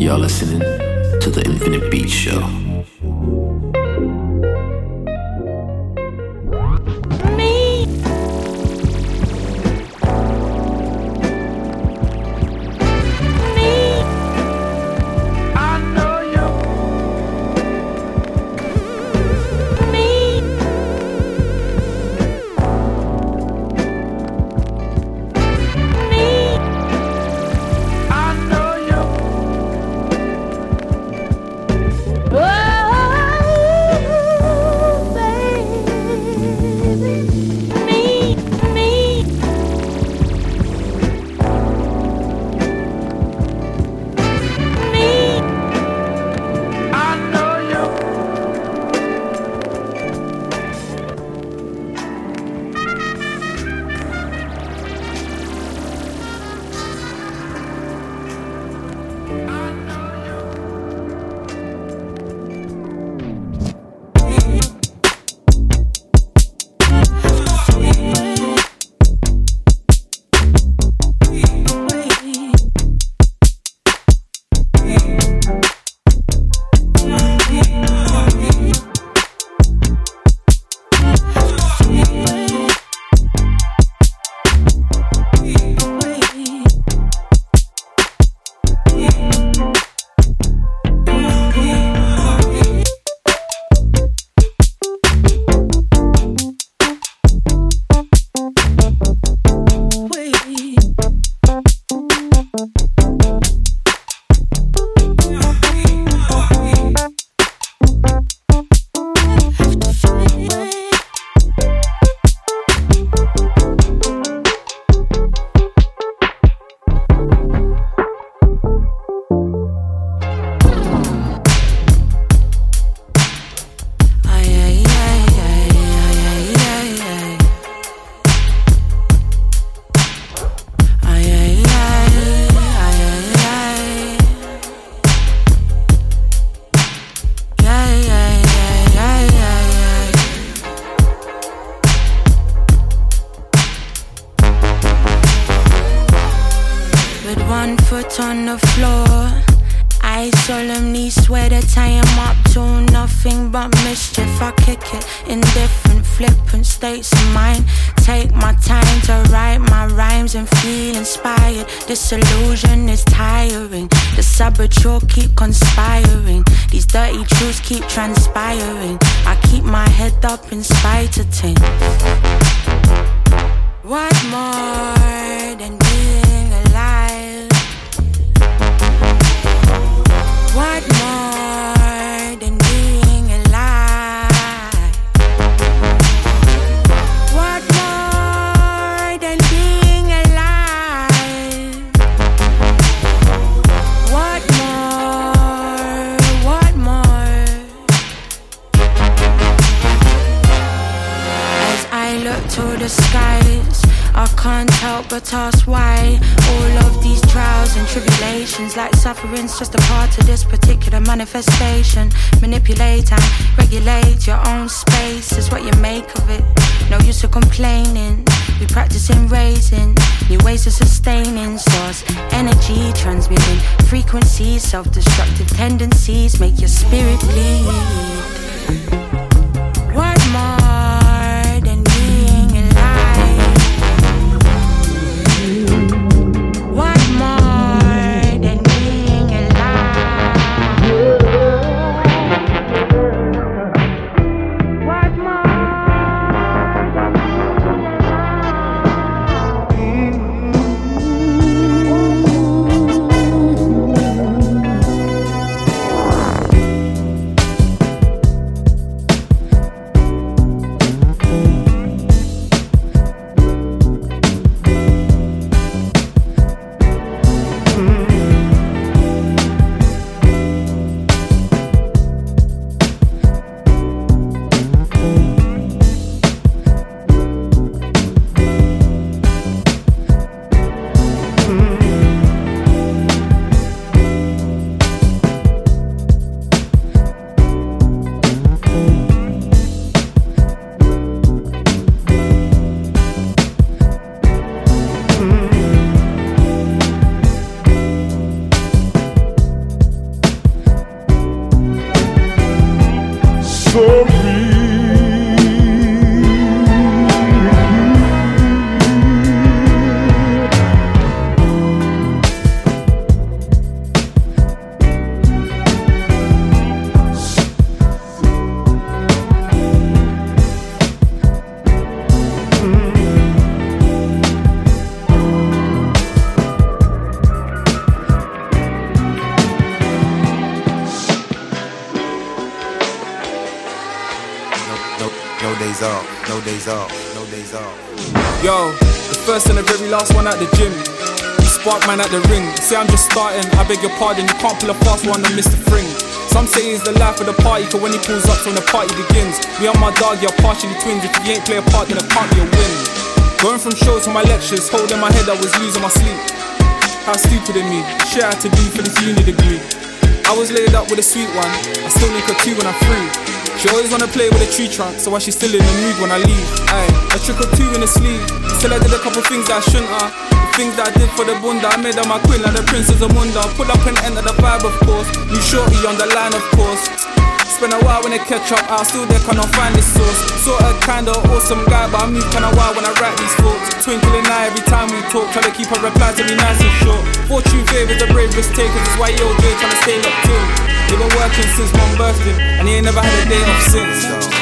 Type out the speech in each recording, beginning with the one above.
You're listening to the Infinite Beat Show. tendencies, self destructive tendencies, make your spirit bleed. Word more. Yo, the first and the very last one at the gym. Spark man at the ring. Say I'm just starting, I beg your pardon. You can't pull a fast one and miss the fring. Some say he's the life of the party, cause when he pulls up, from the party begins. Me and my dog, you're partially twins. If you ain't play a part, then it can't be a win. Going from shows to my lectures, holding my head, I was losing my sleep. How stupid of me, shit I had to do for this uni degree. I was laid up with a sweet one, I still link her two when I'm free. She always wanna play with a tree trunk, so why she still in the mood when I leave? Aye, a trick or two in the sleeve. Still I did a couple things I shouldn't have. The things that I did for the bunda, I made her my queen like the princess of Munda. Pull up and enter the vibe, of course. New shorty on the line, of course. Spend a while when they catch up, I still there cannot find this source. Sort of kinda awesome guy, but I move kinda wild when I write these thoughts. Twinkling eye every time we talk, try to keep her reply to me nice and short. Fortune favors the brave risk takers, that's why yo J trying to stay locked in. They been working since my birthday, and he ain't never had a day off since.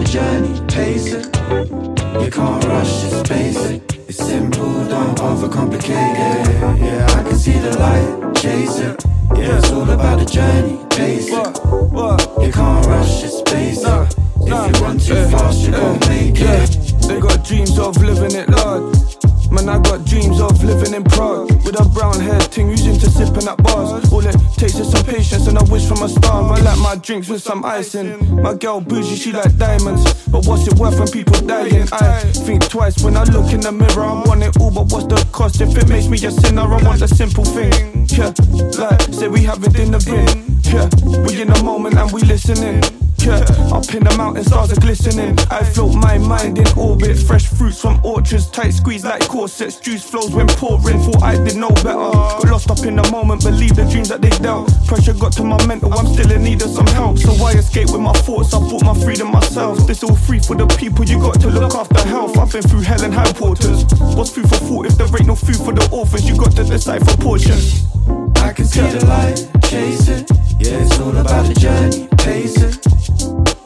the journey, pace it. You can't rush, it's basic. It's simple, don't overcomplicate it. Yeah, I can see the light, chase it. Yeah, it's all about the journey, basic. You can't rush, it's basic. If you run too fast, you don't make it. They got dreams of living it large some patience and a wish from a star. I like my drinks with some icing. My girl bougie, she like diamonds. But what's it worth when people dying? I think twice when I look in the mirror. I want it all, but what's the cost? If it makes me a sinner, I want the simple thing. Yeah, like say we have it in. Yeah, we in the moment and we listening. Yeah, up in the mountain, stars are glistening. I float my mind in orbit. Fresh fruits from orchards, tight squeeze like corsets. Juice flows when pouring. Thought I did know better. Got lost up in the moment, believe the dreams that they dealt. Pressure got to my mental, I'm still in need of some help. So I escape with my thoughts, I bought my freedom myself. This all free for the people, you got to look after health. I've been through hell and high waters. What's food for thought if there ain't no food for the orphans? You got to decide for portions. I can see the light, chase it. Yeah, it's all about the pace it.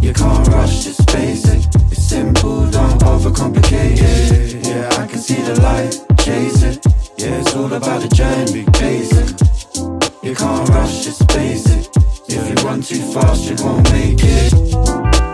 You can't rush, it's basic. It's simple, don't overcomplicate it. Yeah, I can see the light, chase it. Yeah, it's all about the journey, pacing. You can't rush, it's basic. If you run too fast, you won't make it.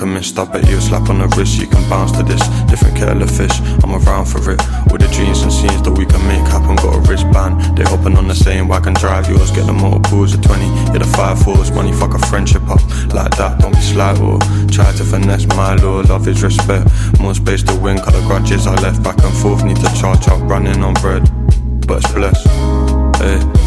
Alchemist. I bet you slap on the wrist, you can bounce to this. Different kettle of fish, I'm around for it. All the dreams and scenes that we can make happen. Got a wristband, they hopping on the same wagon, drive yours. Get the motor pools at 20, hit the five fours, money fuck a friendship up. Like that, don't be sly or try to finesse my law. Love is respect, more space to win. Cut the grudges I left back and forth, need to charge up, running on bread. But it's blessed, hey.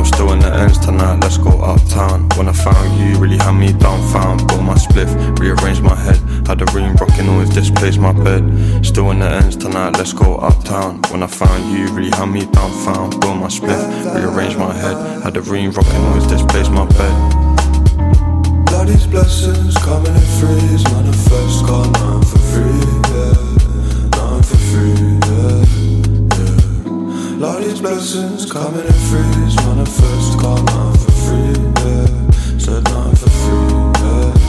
I'm still in the ends tonight, let's go uptown. When I found you, really had me dumbfound. Bought my spliff, rearranged my head. Had the room rocking, always displaced my bed. Still in the ends tonight, let's go uptown. When I found you, really had me dumbfound. Bought my spliff, rearranged my head. Had the room rocking, always displaced my bed. These blessings coming in freeze. Manifest, got none for free, yeah. None for free. All these blessings coming in freeze. Manifest, call none for free, yeah. Said none for free, yeah.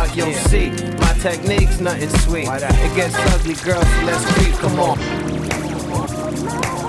out your yeah. My technique's nothing sweet. It gets ugly, girls, so let's creep. Come on.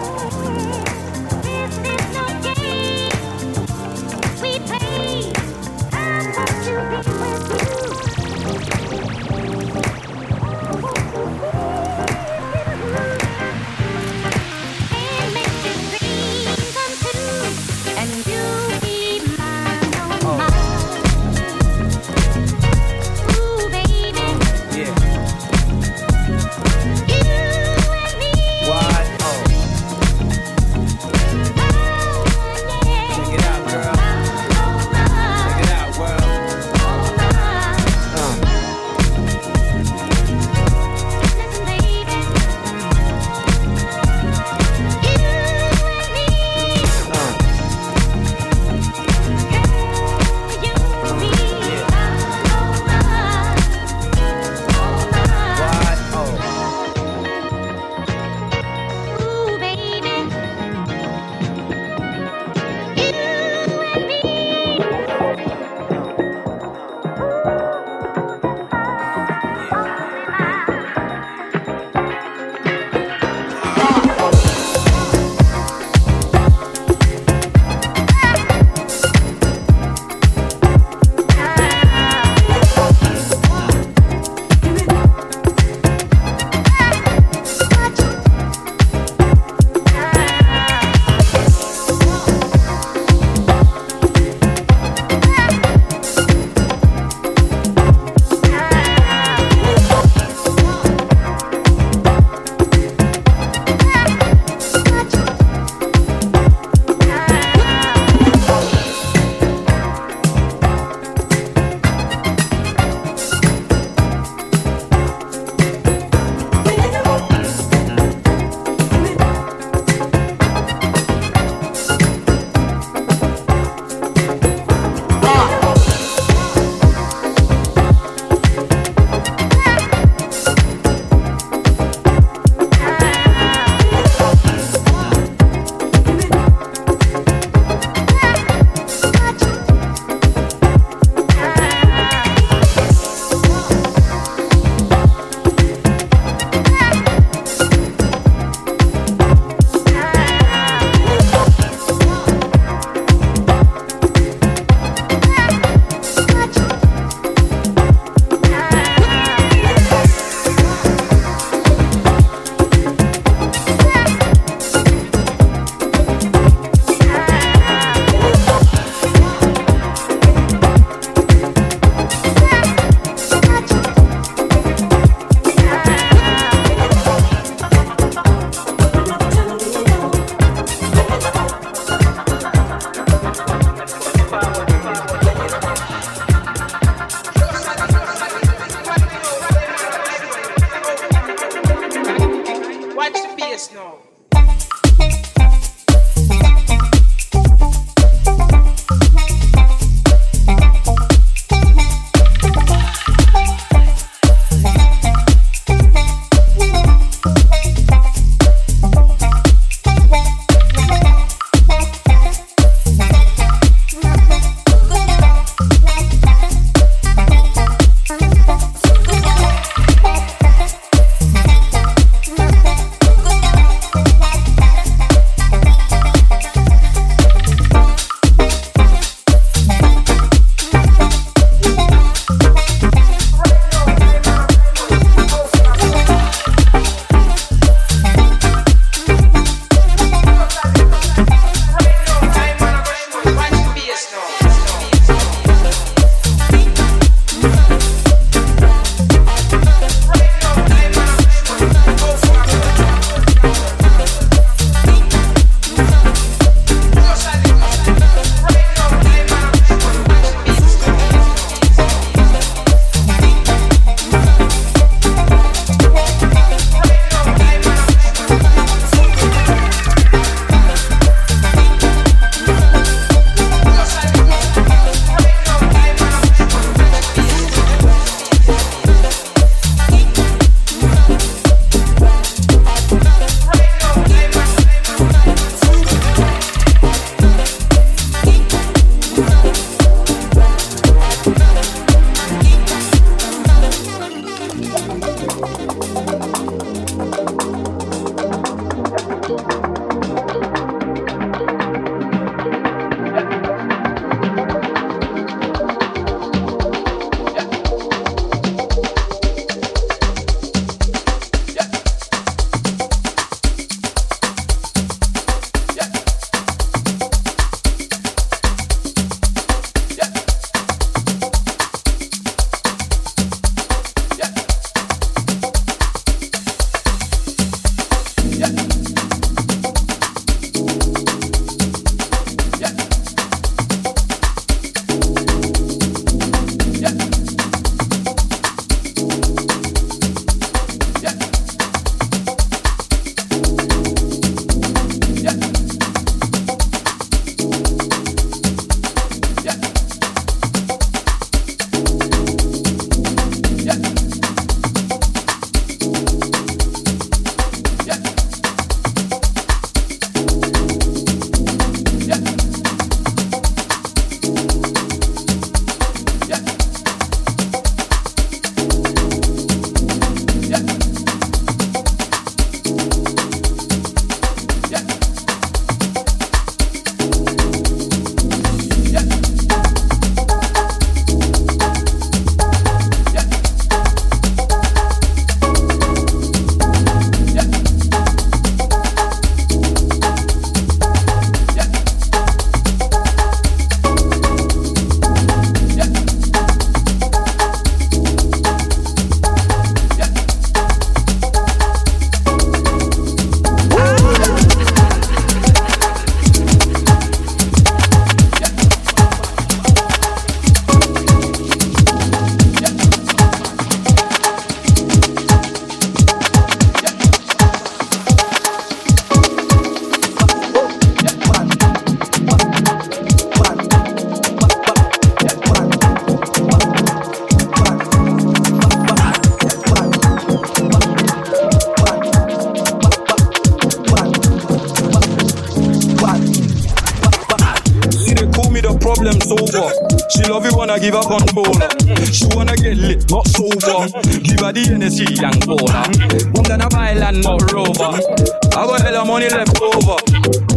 I got hella money left over.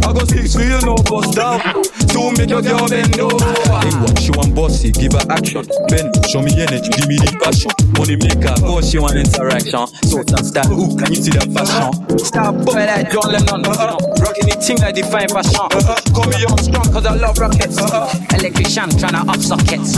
I got six for you, no bust down. To make your girl bend over. Hey, what she want bossy, give her action. Bend, show me energy, give me the passion. Money maker, oh she want interaction. So and style, who can you see that fashion? Style boy like John Lennon, uh-huh. rocking the thing like define fashion. Uh-huh. Call me on strong, cause I love rockets. Uh-huh. Electrician tryna off sockets.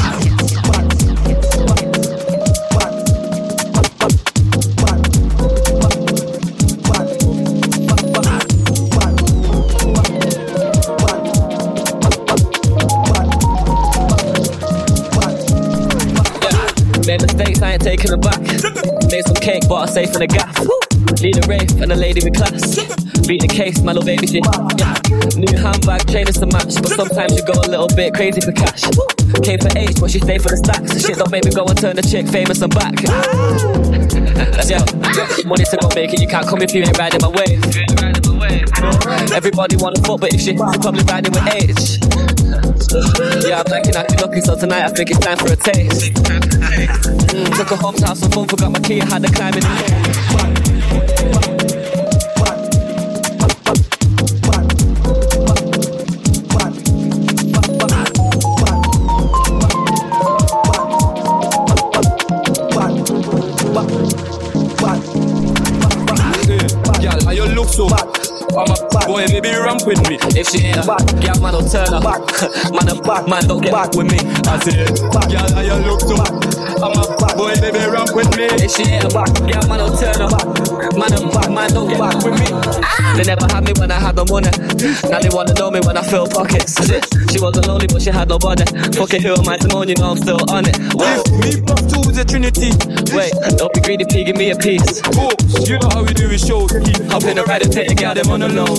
Mistakes, I ain't taking them back. Made some cake, but I safe in the gaff. Lead a rave and a lady with class. Beat the case, my little baby shit. Yeah. New handbag, trainers to match, but sometimes you go a little bit crazy for cash. Came for H, but she stay for the stacks. Shit don't make me go and turn the chick famous and back. yeah, money to go make it. You can't come if you ain't riding my wave. Everybody wanna fuck, but if she, probably riding with age. Yeah, I'm liking acting lucky, so tonight I think it's time for a taste. Mm, took home to have some fun, forgot my key, I had to climb in the I'm a boy, baby, ramp with me. If she ain't a bad, girl, man, don't turn up. Man, a bad man, don't get back with me. I said, girl, how you look so bad? I'm a boy, baby, ramp with me. If she ain't a bad, girl, man, don't turn up. Man, a bad man, don't get back with me. Ah! They never had me when I had no money. Now they wanna know me when I fill pockets. She wasn't lonely, but she had nobody. Fucking who am I to moan? You know I'm still on it. Whoa. Me plus two is a trinity. Wait, don't be greedy, P, give me a piece. Oh, you know how we do it, show key. Hop in the ride and take a girl, them on the low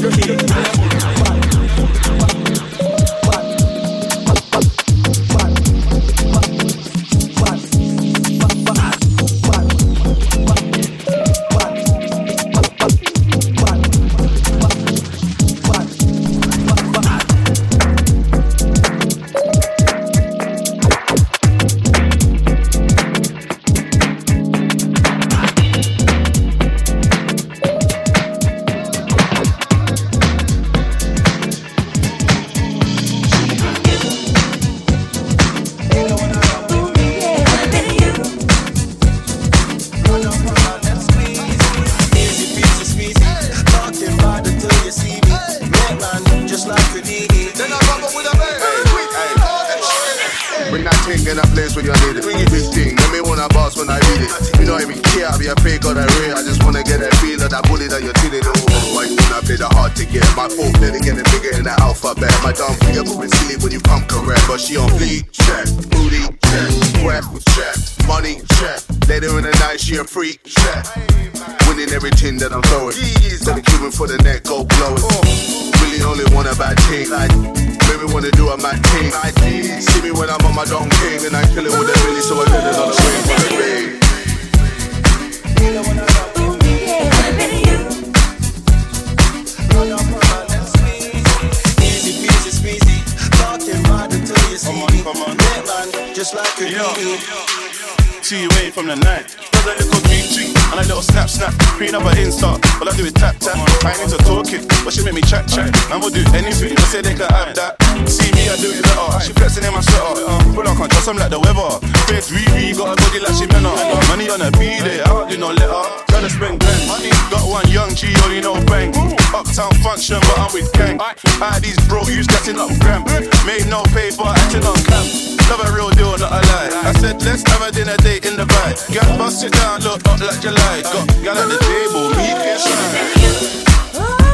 but she make me chat chat. Man will do anything, but say they can have that. See me, I do it better. She flexing in my sweater. Um, but I can't trust them like the weather. Face Riri, got a body like she meant. Money on a B day, I don't do no letter. Gotta spend grand. Money. Got one young G, only know bang. Uptown function, but I'm with gang. I had these bro, you getting up gram. Made no paper, acting on cam. Love a real deal, not a lie. I said, let's have a dinner date in the vibe. Girl, bust it down, look up like July. Got girl at the table, me can shine.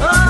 Even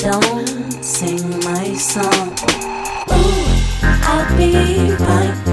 Don't sing my song. Ooh, I'll be fine.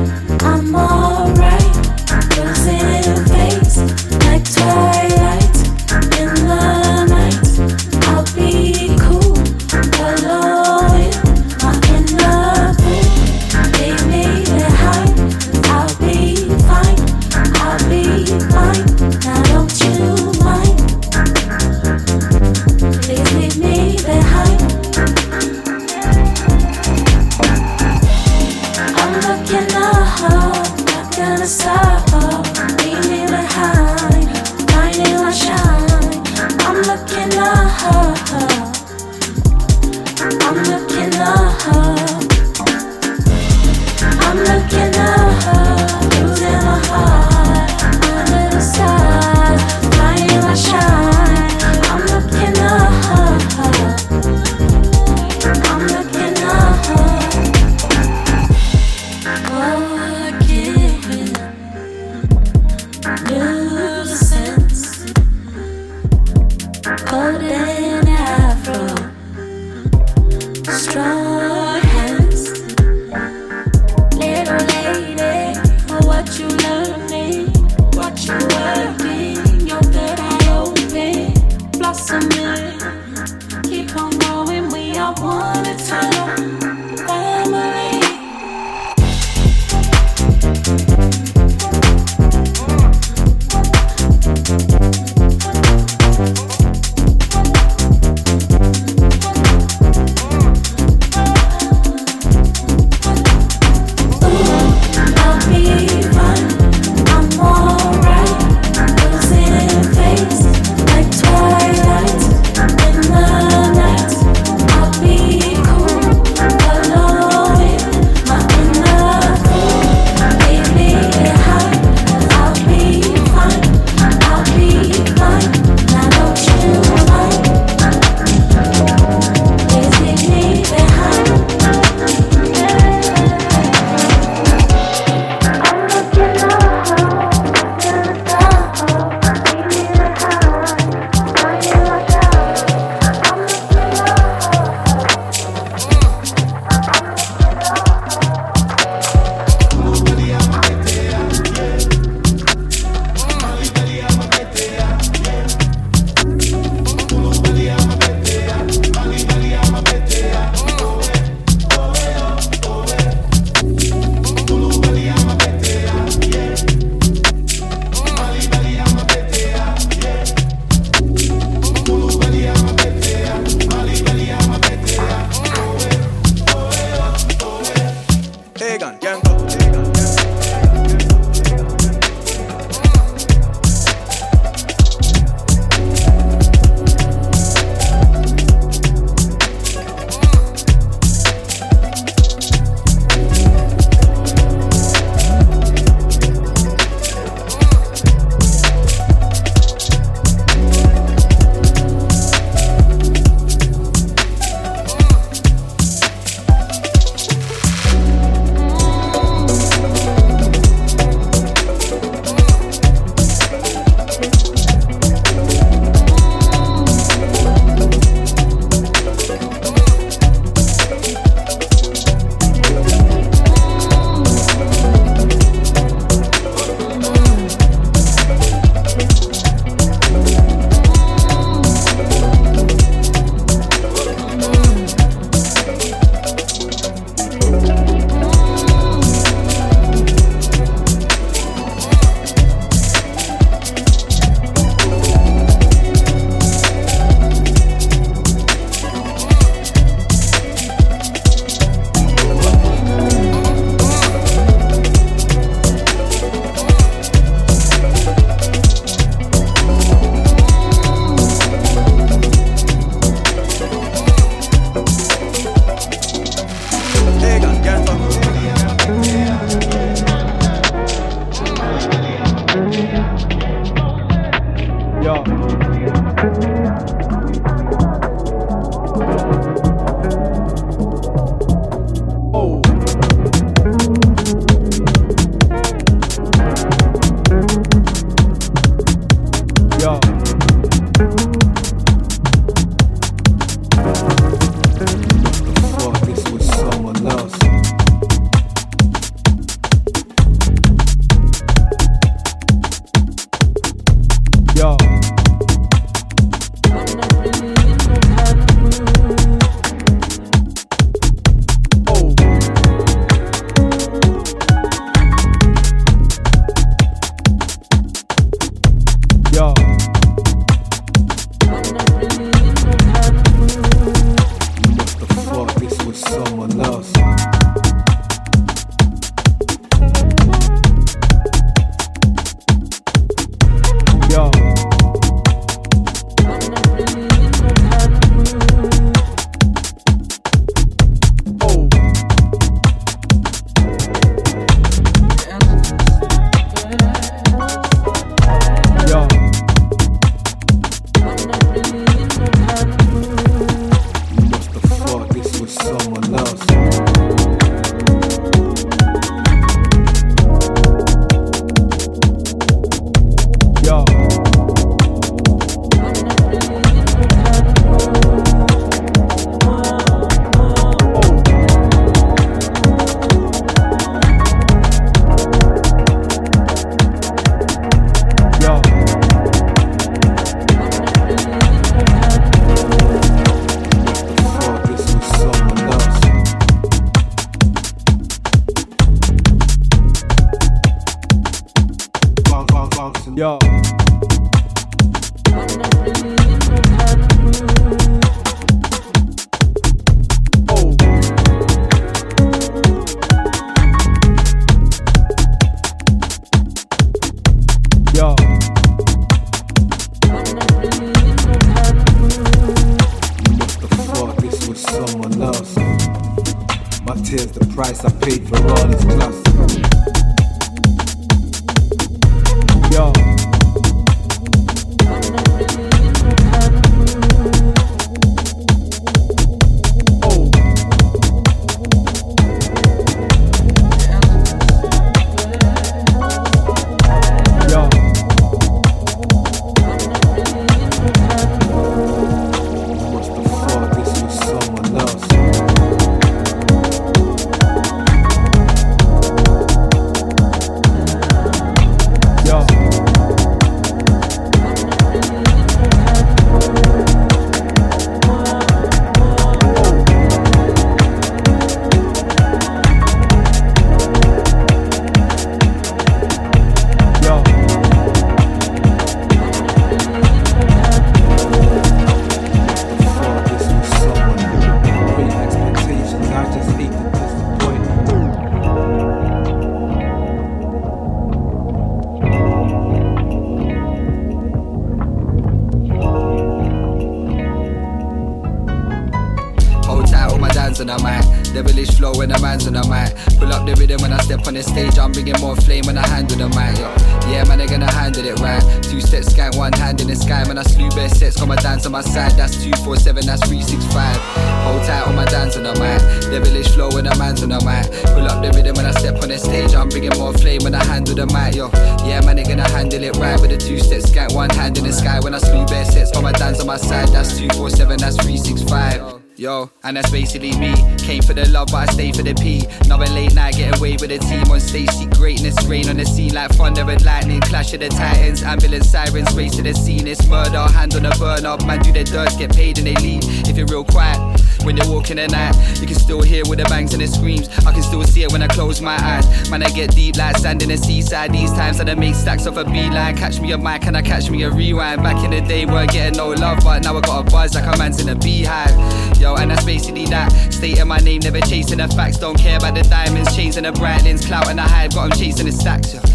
Clash of the titans, ambulance sirens race to the scene. It's murder, hand on the burner. Man, do their dirt, get paid and they leave. If you're real quiet, when you're walking the night, you can still hear with the bangs and the screams. I can still see it when I close my eyes. Man, I get deep like sand in the seaside. These times I make stacks off a beeline. Catch me a mic and I catch me a rewind. Back in the day, weren't getting no love, but now I got a buzz like a man's in a beehive. Yo, and that's basically that. Stating my name, never chasing the facts. Don't care about the diamonds, chains and the brightlings, clout and the hype. Got 'em chasing the stacks. Yo.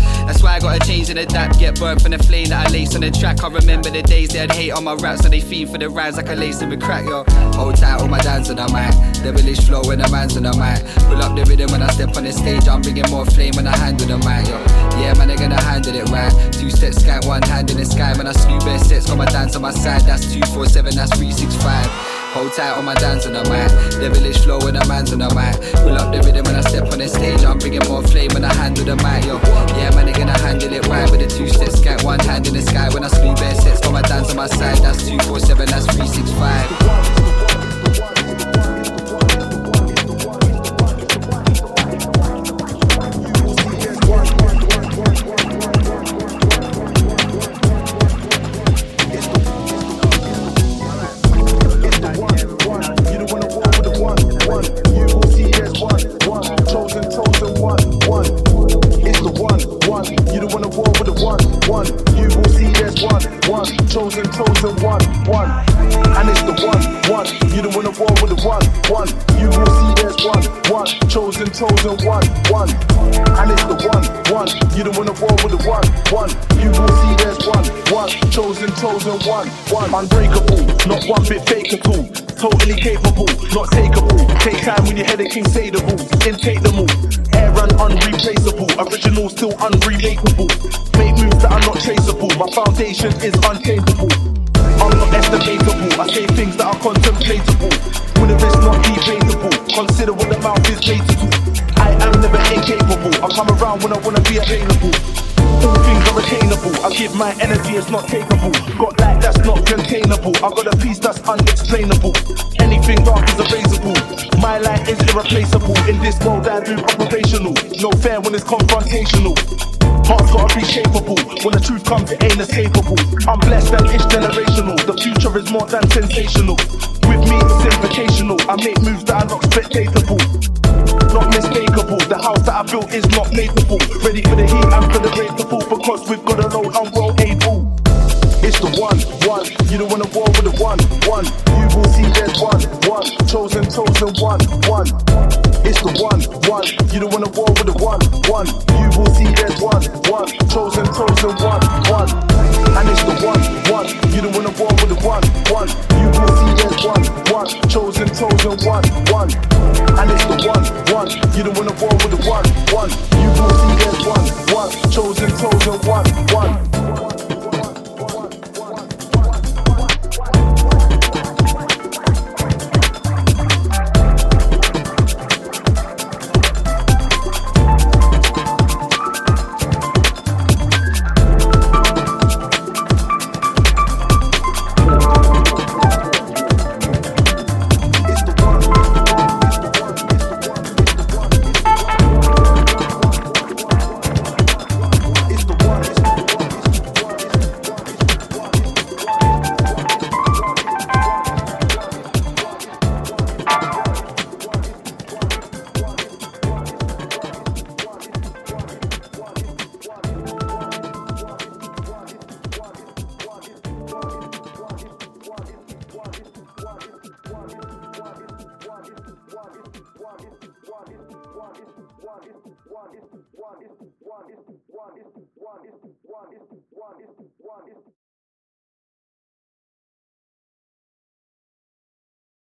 Why I gotta change and adapt. Get burnt from the flame that I lace on the track. I remember the days they had hate on my raps, so they feed for the rhymes like I lace them with crack. Yo, hold tight, all my dance on the mic. Devilish flow when the man's on the mic. Pull up the rhythm when I step on the stage. I'm bringing more flame when I handle the mic. Yo, yeah, man, they gonna handle it right. Two steps, skank, one hand in the sky. Man, I slew best sets, got my dance on my side. That's 247, that's 365. Hold tight on my dance on the mic. Devilish flow when the man's on the mic. Pull up the rhythm when I step on the stage. I'm bringing more flame when I handle the mic. Yo, yeah, man, they gonna handle it right with a two step skank, one hand in the sky. When I slew bare sets, got my dance on my side. That's 247, that's 365. Chosen one, one. And it's the one, one. You don't wanna war with the one, one. You will see there's one, one. Chosen, chosen one, one. Unbreakable, not one bit fake at all. Totally capable, not takeable. Take time when your head king say the rules. Intake them all. Air and unreplaceable. Original, still unremakeable. Make moves that are not traceable. My foundation is uncapable. Around when I wanna be available. All things are attainable. I give my energy, it's not takeable. Got light that's not containable. I got a piece that's unexplainable. Anything dark is erasable. My light is irreplaceable. In this world, I do operational. No fair when it's confrontational. Heart's gotta be capable. When the truth comes, it ain't escapable. I'm blessed and it's generational. The future is more than sensational. With me, it's invitational. I make moves that are not spectatable. Not mistakable. The house that I built is not makeable. Ready for the heat and for the breakable. Because we've got a load well able. It's the one, one. You don't wanna war with the one, one. You will see there's one, one. Chosen, chosen one, one one, one. You don't wanna war with the one, one. You will see there's one, one. Chosen, chosen, one, one. And it's the one, one. You don't wanna war with the one, one. You will see there's one, one. Chosen, chosen, one, one. And it's the one, one. You don't wanna war with the one, one. You will see there's one, one. Chosen, chosen, one, one.